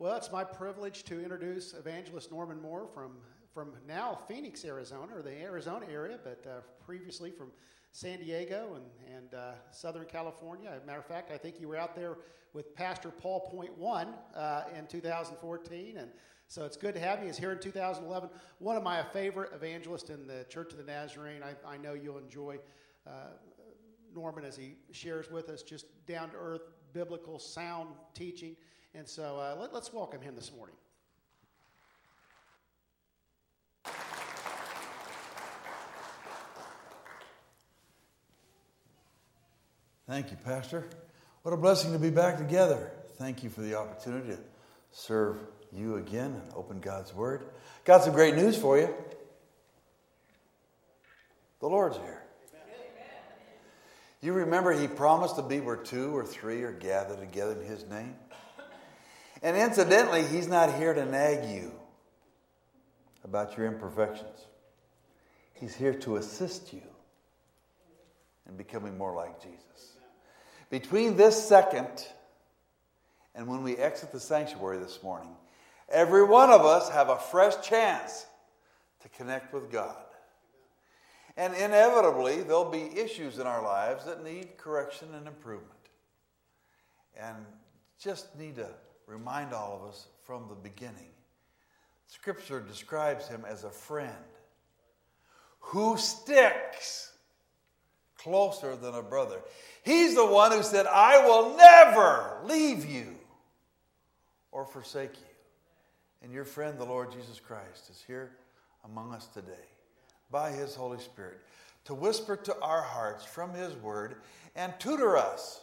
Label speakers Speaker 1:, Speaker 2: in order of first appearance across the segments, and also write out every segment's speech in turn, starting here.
Speaker 1: Well, it's my privilege to introduce Evangelist Norman Moore from, from now Phoenix, Arizona, or the Arizona area, but uh, previously from San Diego and, and uh, Southern California. As a matter of fact, I think you were out there with Pastor Paul Point One uh, in 2014, and so it's good to have you. He's here in 2011. One of my favorite evangelists in the Church of the Nazarene. I, I know you'll enjoy uh, Norman as he shares with us just down to earth, biblical, sound teaching. And so uh, let, let's welcome him this morning.
Speaker 2: Thank you, Pastor. What a blessing to be back together. Thank you for the opportunity to serve you again and open God's Word. Got some great news for you. The Lord's here. You remember He promised to be where two or three are gathered together in His name? And incidentally, He's not here to nag you about your imperfections, He's here to assist you in becoming more like Jesus. Between this second and when we exit the sanctuary this morning, every one of us have a fresh chance to connect with God. And inevitably, there'll be issues in our lives that need correction and improvement. And just need to remind all of us from the beginning. Scripture describes him as a friend who sticks closer than a brother. He's the one who said, I will never leave you or forsake you. And your friend, the Lord Jesus Christ, is here among us today by His Holy Spirit to whisper to our hearts from His Word and tutor us,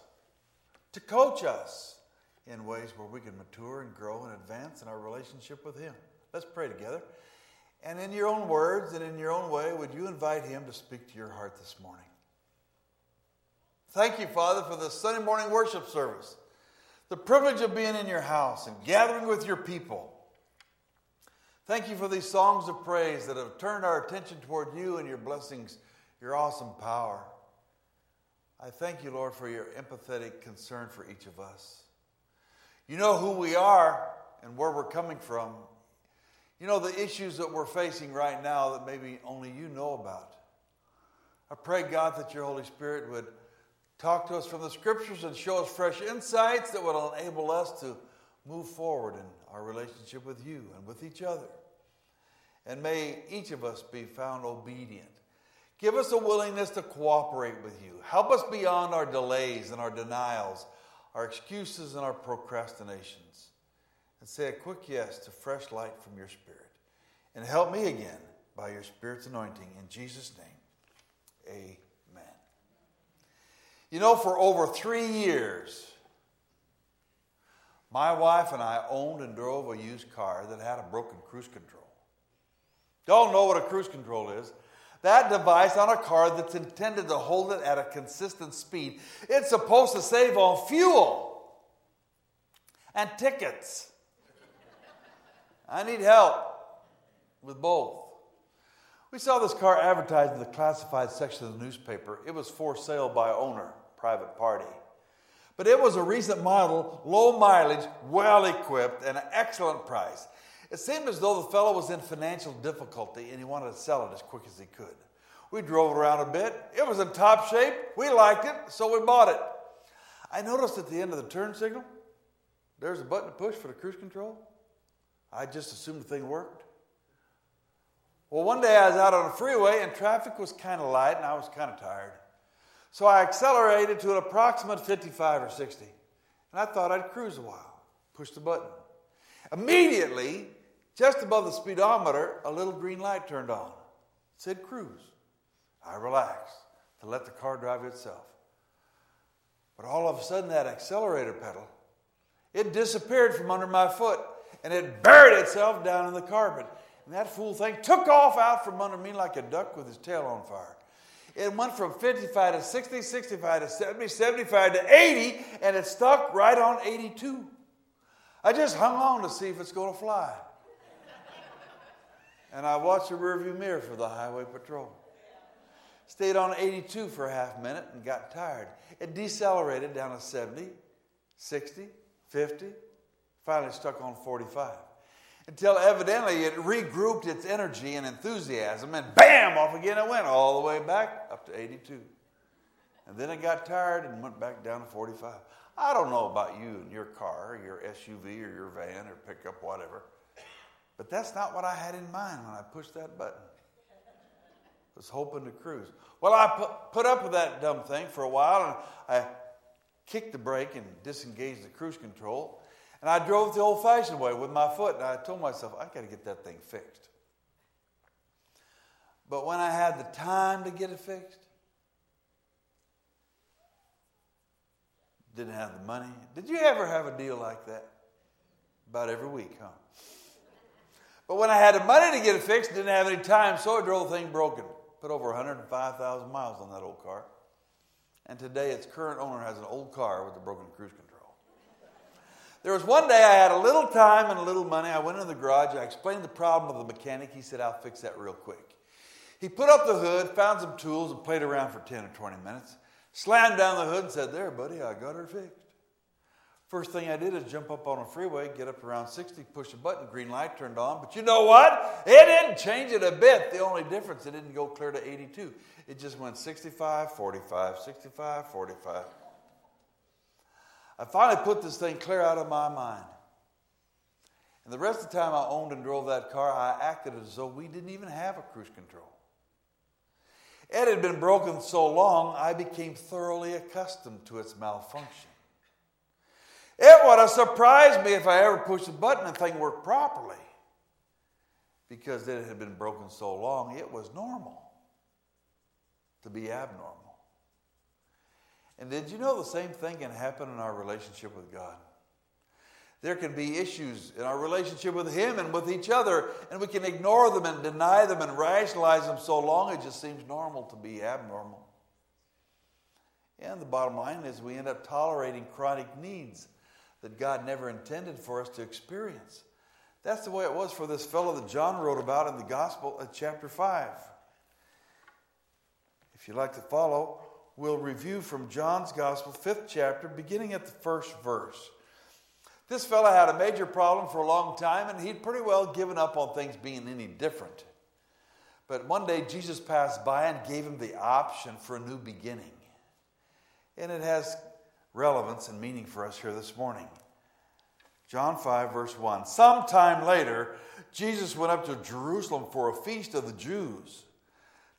Speaker 2: to coach us in ways where we can mature and grow and advance in our relationship with Him. Let's pray together. And in your own words and in your own way, would you invite Him to speak to your heart this morning? Thank you, Father, for this Sunday morning worship service, the privilege of being in your house and gathering with your people. Thank you for these songs of praise that have turned our attention toward you and your blessings, your awesome power. I thank you, Lord, for your empathetic concern for each of us. You know who we are and where we're coming from. You know the issues that we're facing right now that maybe only you know about. I pray, God, that your Holy Spirit would talk to us from the scriptures and show us fresh insights that would enable us to move forward in our relationship with you and with each other. And may each of us be found obedient. Give us a willingness to cooperate with you. Help us beyond our delays and our denials, our excuses and our procrastinations. And say a quick yes to fresh light from your Spirit. And help me again by your Spirit's anointing. In Jesus' name, amen. You know, for over three years, my wife and I owned and drove a used car that had a broken cruise control. Y'all know what a cruise control is. That device on a car that's intended to hold it at a consistent speed. It's supposed to save on fuel and tickets. I need help with both. We saw this car advertised in the classified section of the newspaper. It was for sale by owner private party. But it was a recent model, low mileage, well equipped, and an excellent price. It seemed as though the fellow was in financial difficulty and he wanted to sell it as quick as he could. We drove around a bit. It was in top shape. We liked it, so we bought it. I noticed at the end of the turn signal, there's a button to push for the cruise control. I just assumed the thing worked. Well, one day I was out on the freeway and traffic was kind of light and I was kind of tired. So I accelerated to an approximate 55 or 60. And I thought I'd cruise a while. Push the button. Immediately, just above the speedometer, a little green light turned on. It said cruise. I relaxed to let the car drive itself. But all of a sudden, that accelerator pedal, it disappeared from under my foot and it buried itself down in the carpet. And that fool thing took off out from under me like a duck with his tail on fire. It went from 55 to 60, 65 to 70, 75 to 80, and it stuck right on 82. I just hung on to see if it's going to fly. And I watched the rearview mirror for the highway patrol. Stayed on 82 for a half minute and got tired. It decelerated down to 70, 60, 50, Finally stuck on 45. Until evidently it regrouped its energy and enthusiasm, and bam, off again it went, all the way back up to 82. And then it got tired and went back down to 45. I don't know about you and your car, or your SUV, or your van, or pickup, whatever. But that's not what I had in mind when I pushed that button. I was hoping to cruise. Well, I put, put up with that dumb thing for a while, and I kicked the brake and disengaged the cruise control. And I drove the old fashioned way with my foot, and I told myself, I got to get that thing fixed. But when I had the time to get it fixed, didn't have the money. Did you ever have a deal like that? About every week, huh? But when I had the money to get it fixed, didn't have any time, so I drove the thing broken. Put over 105,000 miles on that old car. And today, its current owner has an old car with a broken cruise control. There was one day I had a little time and a little money. I went in the garage. I explained the problem of the mechanic. He said, I'll fix that real quick. He put up the hood, found some tools, and played around for 10 or 20 minutes. Slammed down the hood and said, There, buddy, I got her fixed. First thing I did is jump up on a freeway, get up around 60, push a button, green light turned on. But you know what? It didn't change it a bit. The only difference, it didn't go clear to 82. It just went 65, 45, 65, 45. I finally put this thing clear out of my mind. And the rest of the time I owned and drove that car, I acted as though we didn't even have a cruise control. It had been broken so long, I became thoroughly accustomed to its malfunction. It would have surprised me if I ever pushed a button and thing worked properly. Because it had been broken so long, it was normal to be abnormal. And did you know the same thing can happen in our relationship with God? There can be issues in our relationship with Him and with each other, and we can ignore them and deny them and rationalize them so long it just seems normal to be abnormal. And the bottom line is we end up tolerating chronic needs that God never intended for us to experience. That's the way it was for this fellow that John wrote about in the Gospel at chapter 5. If you'd like to follow, we'll review from John's Gospel, fifth chapter, beginning at the first verse. This fellow had a major problem for a long time, and he'd pretty well given up on things being any different. But one day, Jesus passed by and gave him the option for a new beginning. And it has relevance and meaning for us here this morning. John 5, verse 1. Sometime later, Jesus went up to Jerusalem for a feast of the Jews.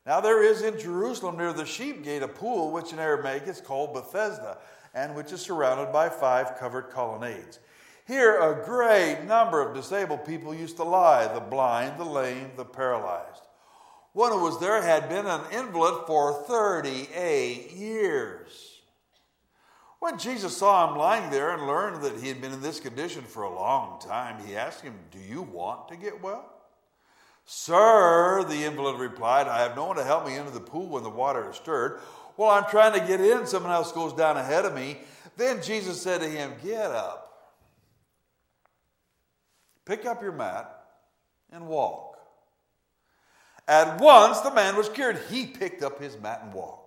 Speaker 2: Now there is in Jerusalem near the sheep gate a pool, which in Aramaic is called Bethesda, and which is surrounded by five covered colonnades. Here a great number of disabled people used to lie the blind, the lame, the paralyzed. One who was there had been an invalid for 38 years. When Jesus saw him lying there and learned that he had been in this condition for a long time, he asked him, Do you want to get well? Sir, the invalid replied, I have no one to help me into the pool when the water is stirred. Well, I'm trying to get in, someone else goes down ahead of me. Then Jesus said to him, Get up, pick up your mat, and walk. At once the man was cured. He picked up his mat and walked.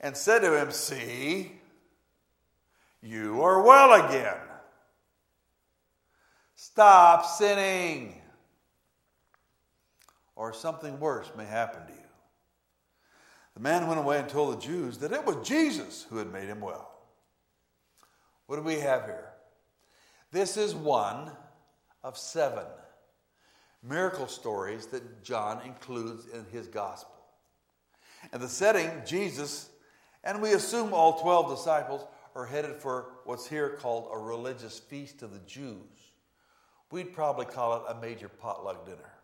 Speaker 2: and said to him, See, you are well again. Stop sinning or something worse may happen to you. The man went away and told the Jews that it was Jesus who had made him well. What do we have here? This is one of seven miracle stories that John includes in his gospel. And the setting, Jesus, and we assume all 12 disciples, are headed for what's here called a religious feast of the Jews. We'd probably call it a major potluck dinner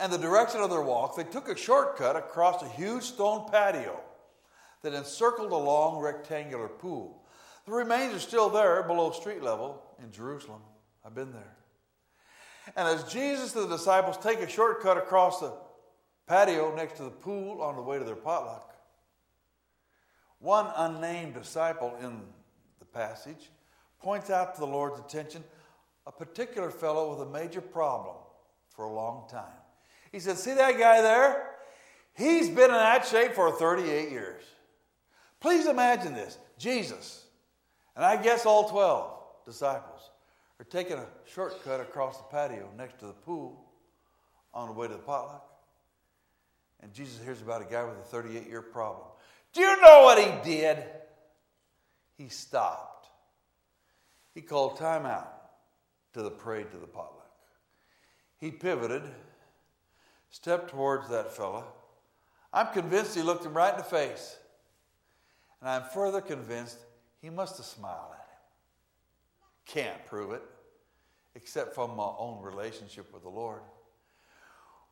Speaker 2: and the direction of their walk, they took a shortcut across a huge stone patio that encircled a long rectangular pool. The remains are still there below street level in Jerusalem. I've been there. And as Jesus and the disciples take a shortcut across the patio next to the pool on the way to their potluck, one unnamed disciple in the passage points out to the Lord's attention a particular fellow with a major problem for a long time. He said, See that guy there? He's been in that shape for 38 years. Please imagine this Jesus, and I guess all 12 disciples, are taking a shortcut across the patio next to the pool on the way to the potluck. And Jesus hears about a guy with a 38 year problem. Do you know what he did? He stopped. He called time out to the parade to the potluck. He pivoted, stepped towards that fella. I'm convinced he looked him right in the face. And I'm further convinced he must have smiled at him. Can't prove it, except from my own relationship with the Lord.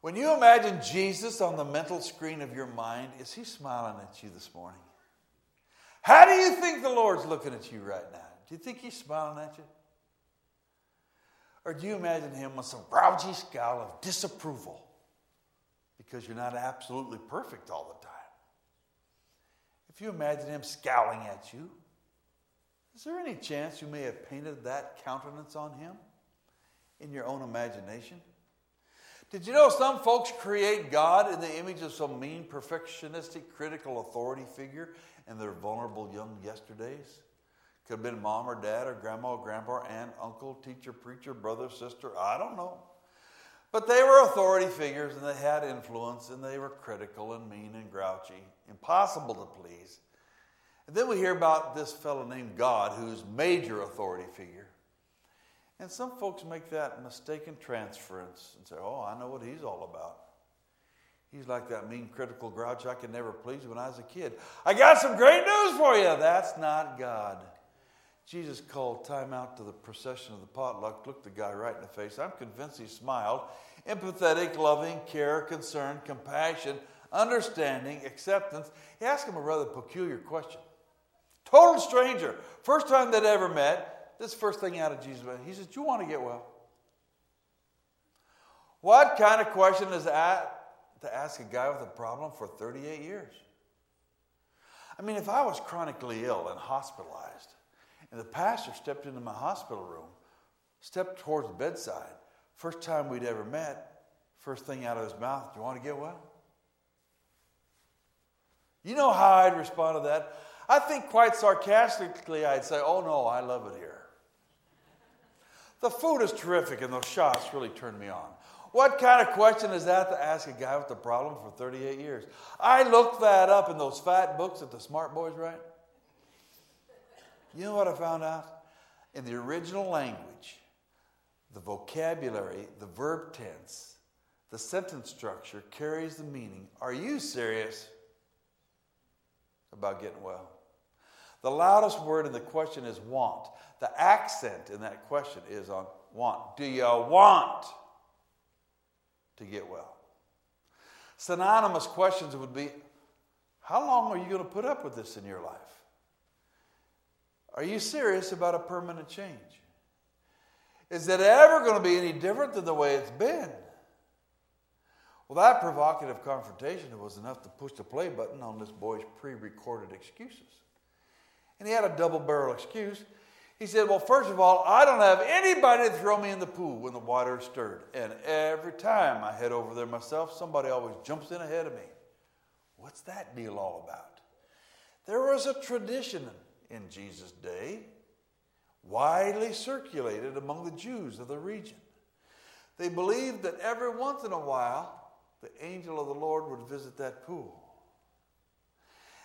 Speaker 2: When you imagine Jesus on the mental screen of your mind, is he smiling at you this morning? How do you think the Lord's looking at you right now? Do you think he's smiling at you? Or do you imagine him with some grouchy scowl of disapproval because you're not absolutely perfect all the time? If you imagine him scowling at you, is there any chance you may have painted that countenance on him in your own imagination? Did you know some folks create God in the image of some mean, perfectionistic, critical authority figure in their vulnerable young yesterdays? Could have been mom or dad or grandma or grandpa, aunt, uncle, teacher, preacher, brother, sister, I don't know. But they were authority figures and they had influence and they were critical and mean and grouchy, impossible to please. And then we hear about this fellow named God who's major authority figure. And some folks make that mistaken transference and say, oh, I know what he's all about. He's like that mean, critical grouch I could never please when I was a kid. I got some great news for you. That's not God. Jesus called time out to the procession of the potluck, looked the guy right in the face. I'm convinced he smiled. Empathetic, loving, care, concern, compassion, understanding, acceptance. He asked him a rather peculiar question. Total stranger, first time they'd ever met. This first thing out of Jesus, mouth. he says, Do you want to get well? What kind of question is that to ask a guy with a problem for 38 years? I mean, if I was chronically ill and hospitalized, and the pastor stepped into my hospital room, stepped towards the bedside. First time we'd ever met, first thing out of his mouth, Do you want to get well? You know how I'd respond to that? I think quite sarcastically, I'd say, Oh no, I love it here. The food is terrific, and those shots really turned me on. What kind of question is that to ask a guy with a problem for 38 years? I looked that up in those fat books that the smart boys write. You know what I found out? In the original language, the vocabulary, the verb tense, the sentence structure carries the meaning Are you serious about getting well? The loudest word in the question is want. The accent in that question is on want. Do you want to get well? Synonymous questions would be How long are you going to put up with this in your life? Are you serious about a permanent change? Is it ever going to be any different than the way it's been? Well, that provocative confrontation was enough to push the play button on this boy's pre recorded excuses. And he had a double barrel excuse. He said, Well, first of all, I don't have anybody to throw me in the pool when the water is stirred. And every time I head over there myself, somebody always jumps in ahead of me. What's that deal all about? There was a tradition in Jesus' day, widely circulated among the Jews of the region. They believed that every once in a while, the angel of the Lord would visit that pool.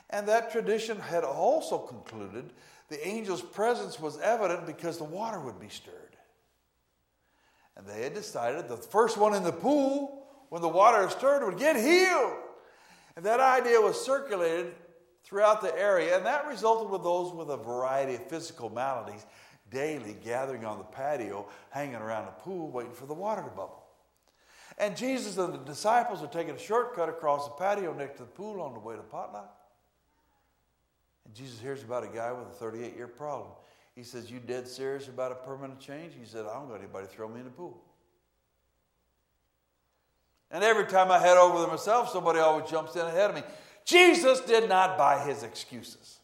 Speaker 2: And that tradition had also concluded the angel's presence was evident because the water would be stirred. And they had decided the first one in the pool, when the water is stirred, would get healed. And that idea was circulated throughout the area, and that resulted with those with a variety of physical maladies daily gathering on the patio, hanging around the pool, waiting for the water to bubble. And Jesus and the disciples are taking a shortcut across the patio next to the pool on the way to potluck. Jesus hears about a guy with a 38 year problem. He says, You dead serious about a permanent change? He said, I don't got anybody throw me in the pool. And every time I head over there myself, somebody always jumps in ahead of me. Jesus did not buy his excuses.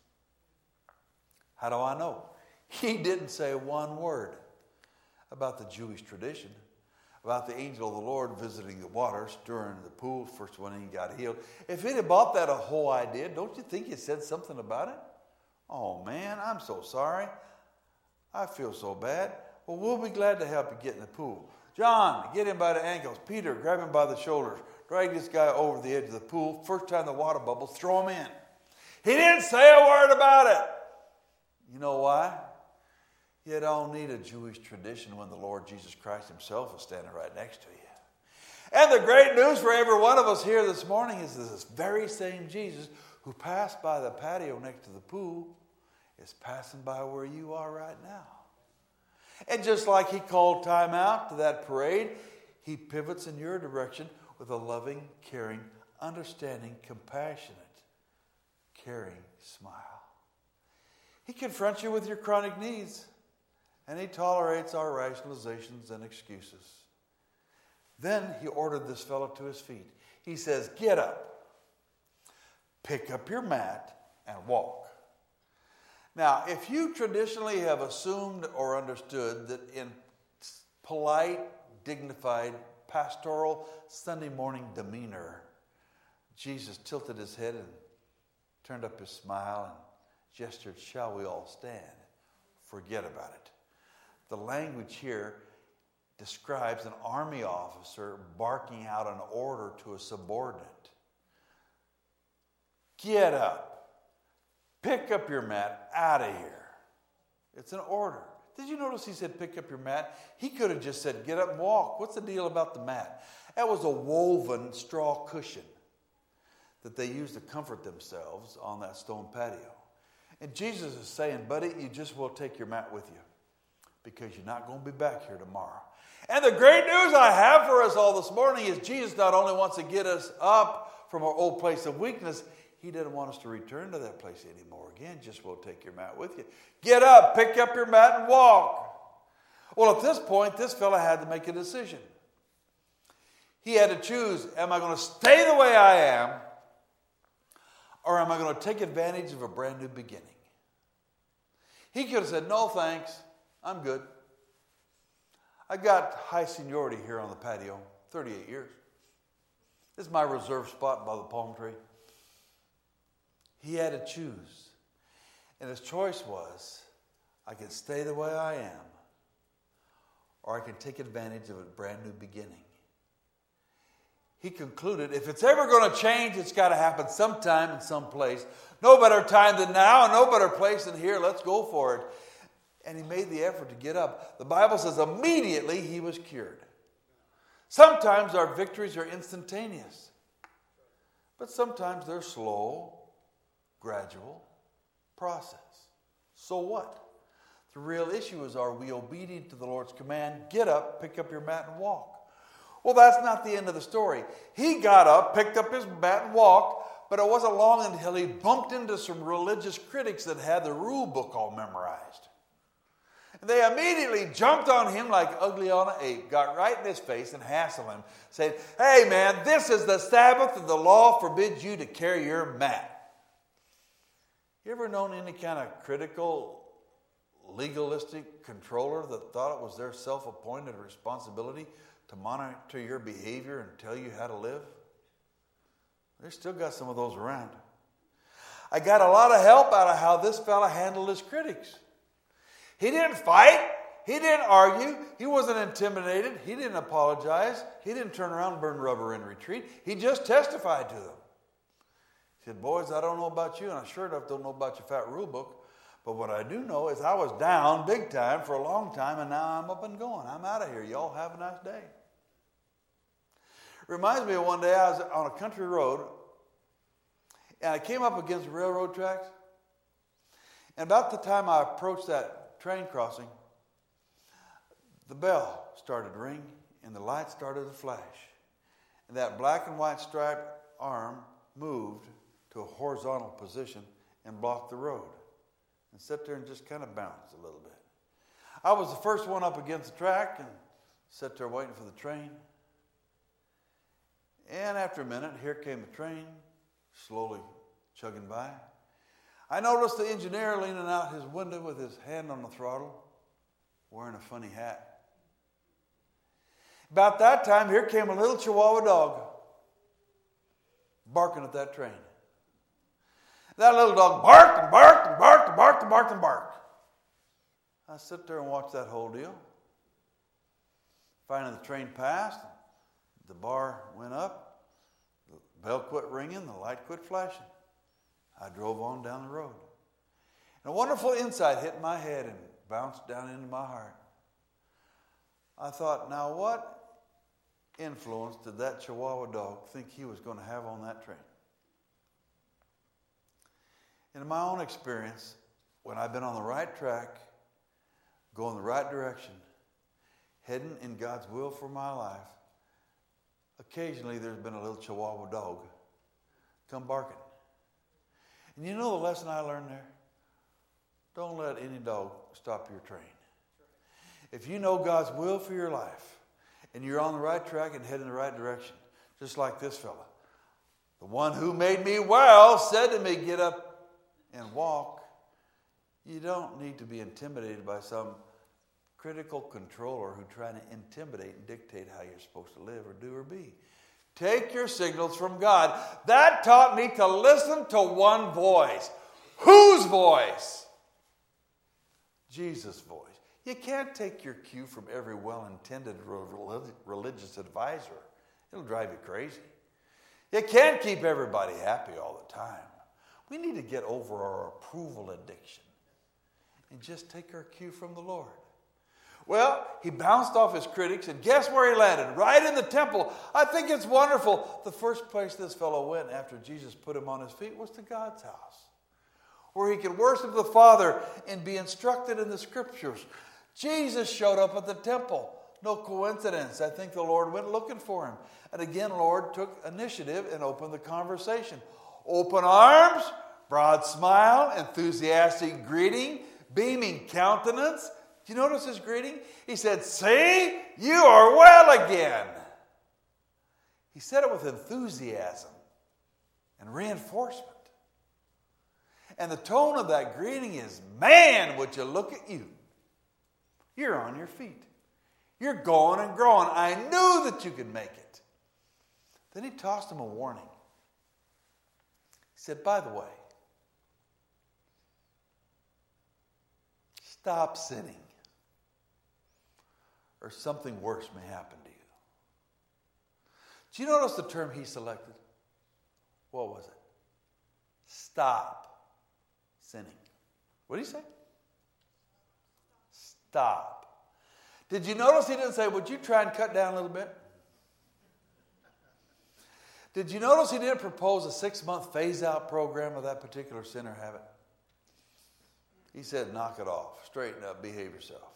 Speaker 2: How do I know? He didn't say one word about the Jewish tradition, about the angel of the Lord visiting the waters during the pool, first one he got healed. If he'd have bought that a whole idea, don't you think he said something about it? Oh man, I'm so sorry. I feel so bad. Well, we'll be glad to help you get in the pool. John, get him by the ankles. Peter, grab him by the shoulders. Drag this guy over the edge of the pool. First time the water bubbles, throw him in. He didn't say a word about it. You know why? You don't need a Jewish tradition when the Lord Jesus Christ Himself is standing right next to you. And the great news for every one of us here this morning is that this very same Jesus who passed by the patio next to the pool is passing by where you are right now. And just like he called time out to that parade, he pivots in your direction with a loving, caring, understanding, compassionate, caring smile. He confronts you with your chronic needs, and he tolerates our rationalizations and excuses. Then he ordered this fellow to his feet. He says, Get up, pick up your mat, and walk. Now, if you traditionally have assumed or understood that in polite, dignified, pastoral Sunday morning demeanor, Jesus tilted his head and turned up his smile and gestured, Shall we all stand? Forget about it. The language here describes an army officer barking out an order to a subordinate Get up. Pick up your mat out of here. It's an order. Did you notice he said, Pick up your mat? He could have just said, Get up and walk. What's the deal about the mat? That was a woven straw cushion that they used to comfort themselves on that stone patio. And Jesus is saying, Buddy, you just will take your mat with you because you're not going to be back here tomorrow. And the great news I have for us all this morning is Jesus not only wants to get us up from our old place of weakness, he didn't want us to return to that place anymore again. Just will take your mat with you. Get up, pick up your mat, and walk. Well, at this point, this fellow had to make a decision. He had to choose am I going to stay the way I am, or am I going to take advantage of a brand new beginning? He could have said, No, thanks, I'm good. I got high seniority here on the patio, 38 years. This is my reserve spot by the palm tree. He had to choose. And his choice was I can stay the way I am, or I can take advantage of a brand new beginning. He concluded if it's ever going to change, it's got to happen sometime in some place. No better time than now, and no better place than here. Let's go for it. And he made the effort to get up. The Bible says immediately he was cured. Sometimes our victories are instantaneous, but sometimes they're slow gradual process. So what? The real issue is are we obedient to the Lord's command? Get up, pick up your mat, and walk. Well, that's not the end of the story. He got up, picked up his mat, and walked, but it wasn't long until he bumped into some religious critics that had the rule book all memorized. And they immediately jumped on him like ugly on an ape, got right in his face and hassled him, saying, Hey man, this is the Sabbath and the law forbids you to carry your mat. You ever known any kind of critical, legalistic controller that thought it was their self appointed responsibility to monitor your behavior and tell you how to live? They still got some of those around. I got a lot of help out of how this fella handled his critics. He didn't fight. He didn't argue. He wasn't intimidated. He didn't apologize. He didn't turn around and burn rubber in retreat. He just testified to them. He said, Boys, I don't know about you, and I sure enough don't know about your fat rule book. But what I do know is I was down big time for a long time, and now I'm up and going. I'm out of here. Y'all have a nice day. Reminds me of one day I was on a country road, and I came up against railroad tracks. And about the time I approached that train crossing, the bell started to ring and the light started to flash. And that black and white striped arm moved to a horizontal position and blocked the road. and sat there and just kind of bounce a little bit. I was the first one up against the track and sat there waiting for the train. And after a minute, here came the train, slowly chugging by. I noticed the engineer leaning out his window with his hand on the throttle, wearing a funny hat. About that time, here came a little Chihuahua dog barking at that train. That little dog barked and barked and barked and barked and barked and barked. I sit there and watch that whole deal. Finally, the train passed, the bar went up, the bell quit ringing, the light quit flashing. I drove on down the road. And a wonderful insight hit my head and bounced down into my heart. I thought, now what influence did that Chihuahua dog think he was going to have on that train? In my own experience, when I've been on the right track, going the right direction, heading in God's will for my life, occasionally there's been a little Chihuahua dog come barking. And you know the lesson I learned there? Don't let any dog stop your train. If you know God's will for your life, and you're on the right track and heading in the right direction, just like this fella. The one who made me well said to me, Get up and walk. You don't need to be intimidated by some critical controller who trying to intimidate and dictate how you're supposed to live or do or be. Take your signals from God. That taught me to listen to one voice. Whose voice? Jesus' voice. You can't take your cue from every well intended religious advisor, it'll drive you crazy. You can't keep everybody happy all the time. We need to get over our approval addiction and just take our cue from the Lord. Well, he bounced off his critics, and guess where he landed? Right in the temple. I think it's wonderful. The first place this fellow went after Jesus put him on his feet was to God's house, where he could worship the Father and be instructed in the scriptures. Jesus showed up at the temple. No coincidence. I think the Lord went looking for him. And again, Lord took initiative and opened the conversation. Open arms, broad smile, enthusiastic greeting, beaming countenance. You notice his greeting? He said, See, you are well again. He said it with enthusiasm and reinforcement. And the tone of that greeting is, Man, would you look at you? You're on your feet. You're going and growing. I knew that you could make it. Then he tossed him a warning. He said, By the way, stop sinning, or something worse may happen to you. Do you notice the term he selected? What was it? Stop sinning. What did he say? Stop. Did you notice he didn't say, Would you try and cut down a little bit? Did you notice he didn't propose a six month phase out program of that particular sin or habit? He said, Knock it off, straighten up, behave yourself.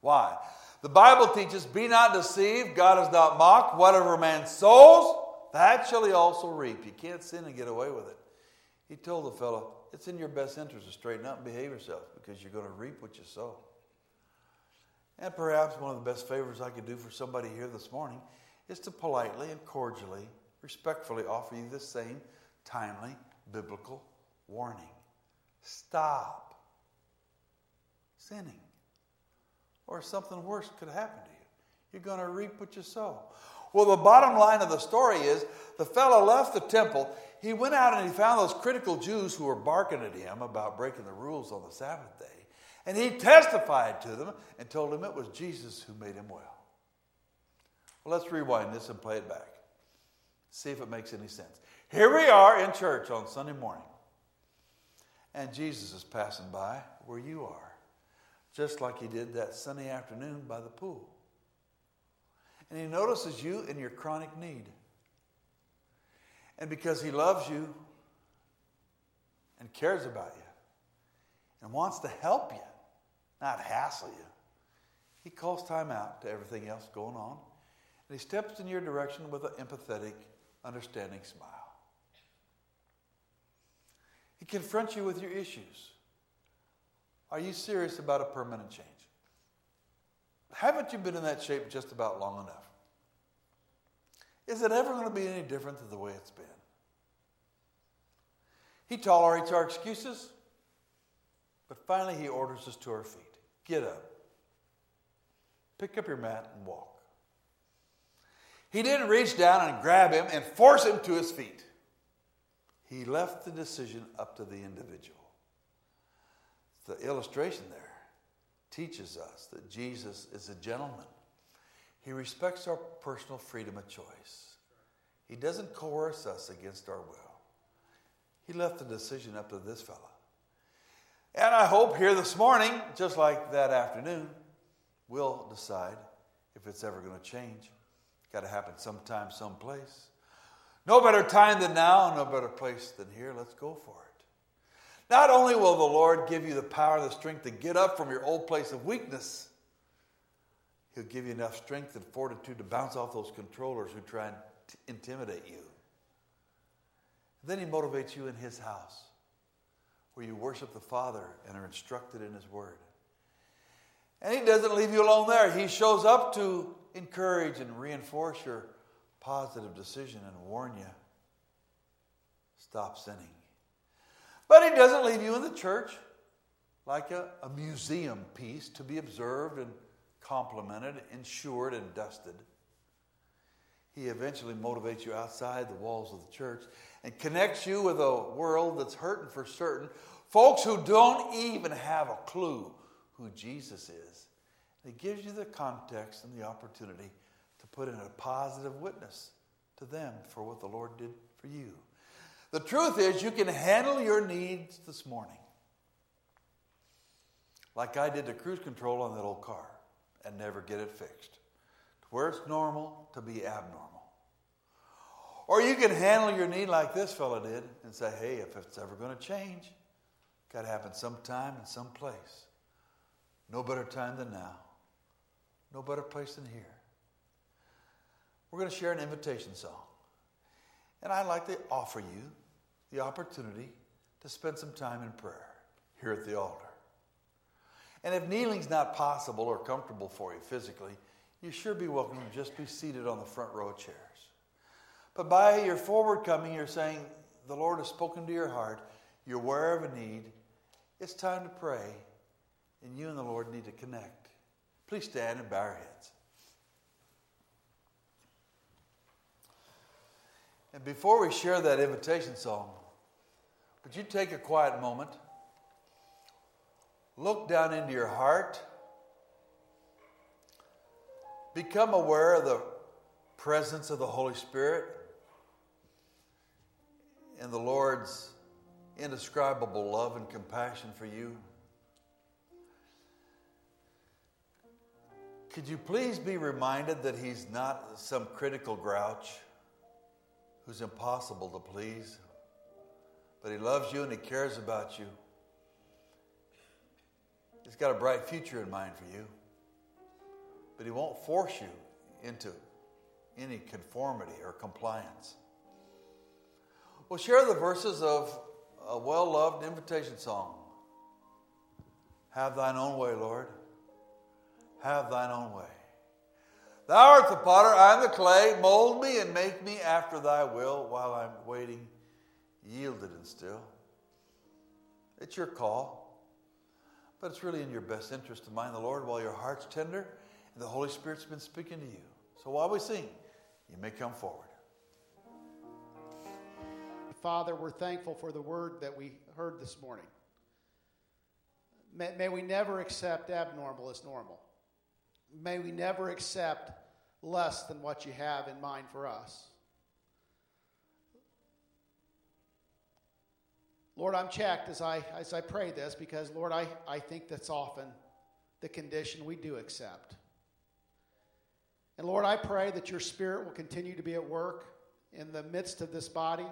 Speaker 2: Why? The Bible teaches, Be not deceived, God is not mocked. Whatever man sows, that shall he also reap. You can't sin and get away with it. He told the fellow, It's in your best interest to straighten up and behave yourself because you're going to reap what you sow. And perhaps one of the best favors I could do for somebody here this morning is to politely and cordially, respectfully offer you the same timely biblical warning. Stop sinning, or something worse could happen to you. You're going to reap what you sow. Well, the bottom line of the story is the fellow left the temple. He went out and he found those critical Jews who were barking at him about breaking the rules on the Sabbath day. And he testified to them and told them it was Jesus who made him well. Well, let's rewind this and play it back. See if it makes any sense. Here we are in church on Sunday morning, and Jesus is passing by where you are, just like he did that sunny afternoon by the pool. And he notices you in your chronic need. And because he loves you and cares about you and wants to help you, not hassle you. He calls time out to everything else going on, and he steps in your direction with an empathetic, understanding smile. He confronts you with your issues, Are you serious about a permanent change? Haven't you been in that shape just about long enough? Is it ever going to be any different than the way it's been? He tolerates our excuses, but finally he orders us to our feet. Get up. Pick up your mat and walk. He didn't reach down and grab him and force him to his feet. He left the decision up to the individual. The illustration there teaches us that Jesus is a gentleman. He respects our personal freedom of choice. He doesn't coerce us against our will. He left the decision up to this fella. And I hope here this morning, just like that afternoon, we'll decide if it's ever going to change. Got to happen sometime, someplace. No better time than now, no better place than here. Let's go for it. Not only will the Lord give you the power and the strength to get up from your old place of weakness, He'll give you enough strength and fortitude to bounce off those controllers who try and t- intimidate you. Then He motivates you in His house, where you worship the Father and are instructed in His Word. And He doesn't leave you alone there. He shows up to encourage and reinforce your positive decision and warn you stop sinning. But He doesn't leave you in the church like a, a museum piece to be observed and complimented, insured, and dusted. He eventually motivates you outside the walls of the church and connects you with a world that's hurting for certain. Folks who don't even have a clue who Jesus is. It gives you the context and the opportunity to put in a positive witness to them for what the Lord did for you. The truth is, you can handle your needs this morning like I did the cruise control on that old car and never get it fixed to where it's normal to be abnormal. Or you can handle your need like this fellow did and say, hey, if it's ever going to change, got to happen sometime and someplace. No better time than now. No better place than here. We're going to share an invitation song. And I'd like to offer you the opportunity to spend some time in prayer here at the altar. And if kneeling's not possible or comfortable for you physically, you sure be welcome to just be seated on the front row chairs. But by your forward coming, you're saying, The Lord has spoken to your heart, you're aware of a need, it's time to pray, and you and the Lord need to connect. Please stand and bow your heads. And before we share that invitation song, would you take a quiet moment? Look down into your heart. Become aware of the presence of the Holy Spirit and the Lord's indescribable love and compassion for you. Could you please be reminded that He's not some critical grouch who's impossible to please, but He loves you and He cares about you. He's got a bright future in mind for you, but He won't force you into any conformity or compliance. We'll share the verses of a well loved invitation song. Have thine own way, Lord. Have thine own way. Thou art the potter, I am the clay. Mold me and make me after thy will while I'm waiting, yielded and still. It's your call, but it's really in your best interest to mind the Lord while your heart's tender and the Holy Spirit's been speaking to you. So while we sing, you may come forward.
Speaker 1: Father, we're thankful for the word that we heard this morning. May, may we never accept abnormal as normal. May we never accept less than what you have in mind for us. Lord, I'm checked as I, as I pray this because, Lord, I, I think that's often the condition we do accept. And Lord, I pray that your Spirit will continue to be at work in the midst of this body,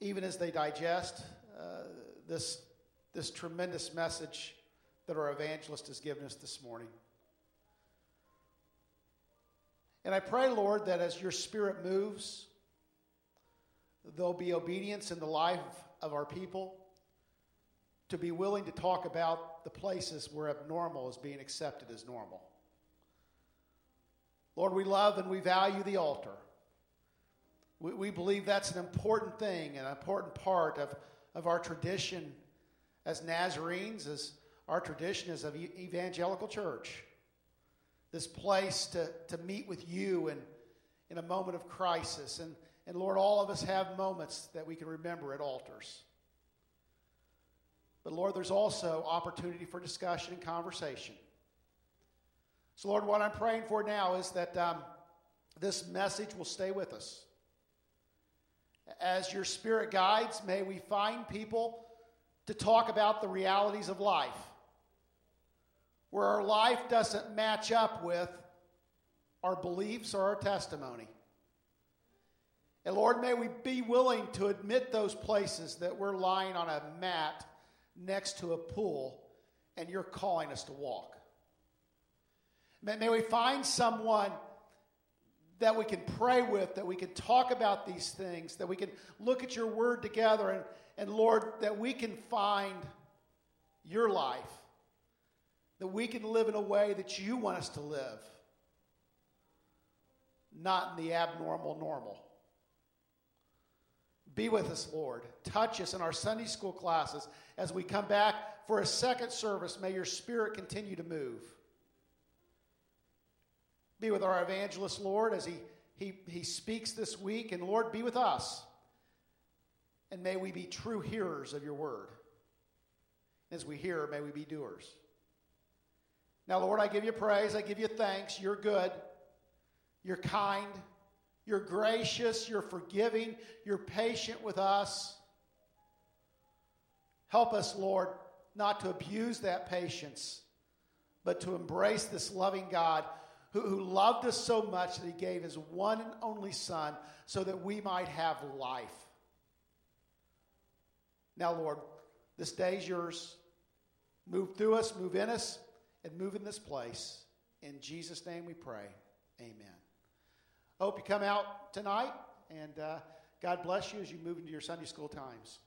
Speaker 1: even as they digest uh, this, this tremendous message that our evangelist has given us this morning. And I pray, Lord, that as your Spirit moves, there'll be obedience in the life of our people to be willing to talk about the places where abnormal is being accepted as normal. Lord, we love and we value the altar. We, we believe that's an important thing, an important part of, of our tradition as Nazarenes, as our tradition as an evangelical church. This place to, to meet with you and in a moment of crisis. And, and Lord, all of us have moments that we can remember at altars. But Lord, there's also opportunity for discussion and conversation. So, Lord, what I'm praying for now is that um, this message will stay with us. As your Spirit guides, may we find people to talk about the realities of life, where our life doesn't match up with our beliefs or our testimony. And Lord, may we be willing to admit those places that we're lying on a mat next to a pool and you're calling us to walk. May, may we find someone that we can pray with, that we can talk about these things, that we can look at your word together, and, and Lord, that we can find your life, that we can live in a way that you want us to live, not in the abnormal normal. Be with us, Lord. Touch us in our Sunday school classes as we come back for a second service. May your spirit continue to move. Be with our evangelist, Lord, as he, he, he speaks this week. And Lord, be with us. And may we be true hearers of your word. As we hear, may we be doers. Now, Lord, I give you praise. I give you thanks. You're good. You're kind. You're gracious. You're forgiving. You're patient with us. Help us, Lord, not to abuse that patience, but to embrace this loving God who, who loved us so much that he gave his one and only Son so that we might have life. Now, Lord, this day is yours. Move through us, move in us, and move in this place. In Jesus' name we pray. Amen. I hope you come out tonight, and uh, God bless you as you move into your Sunday school times.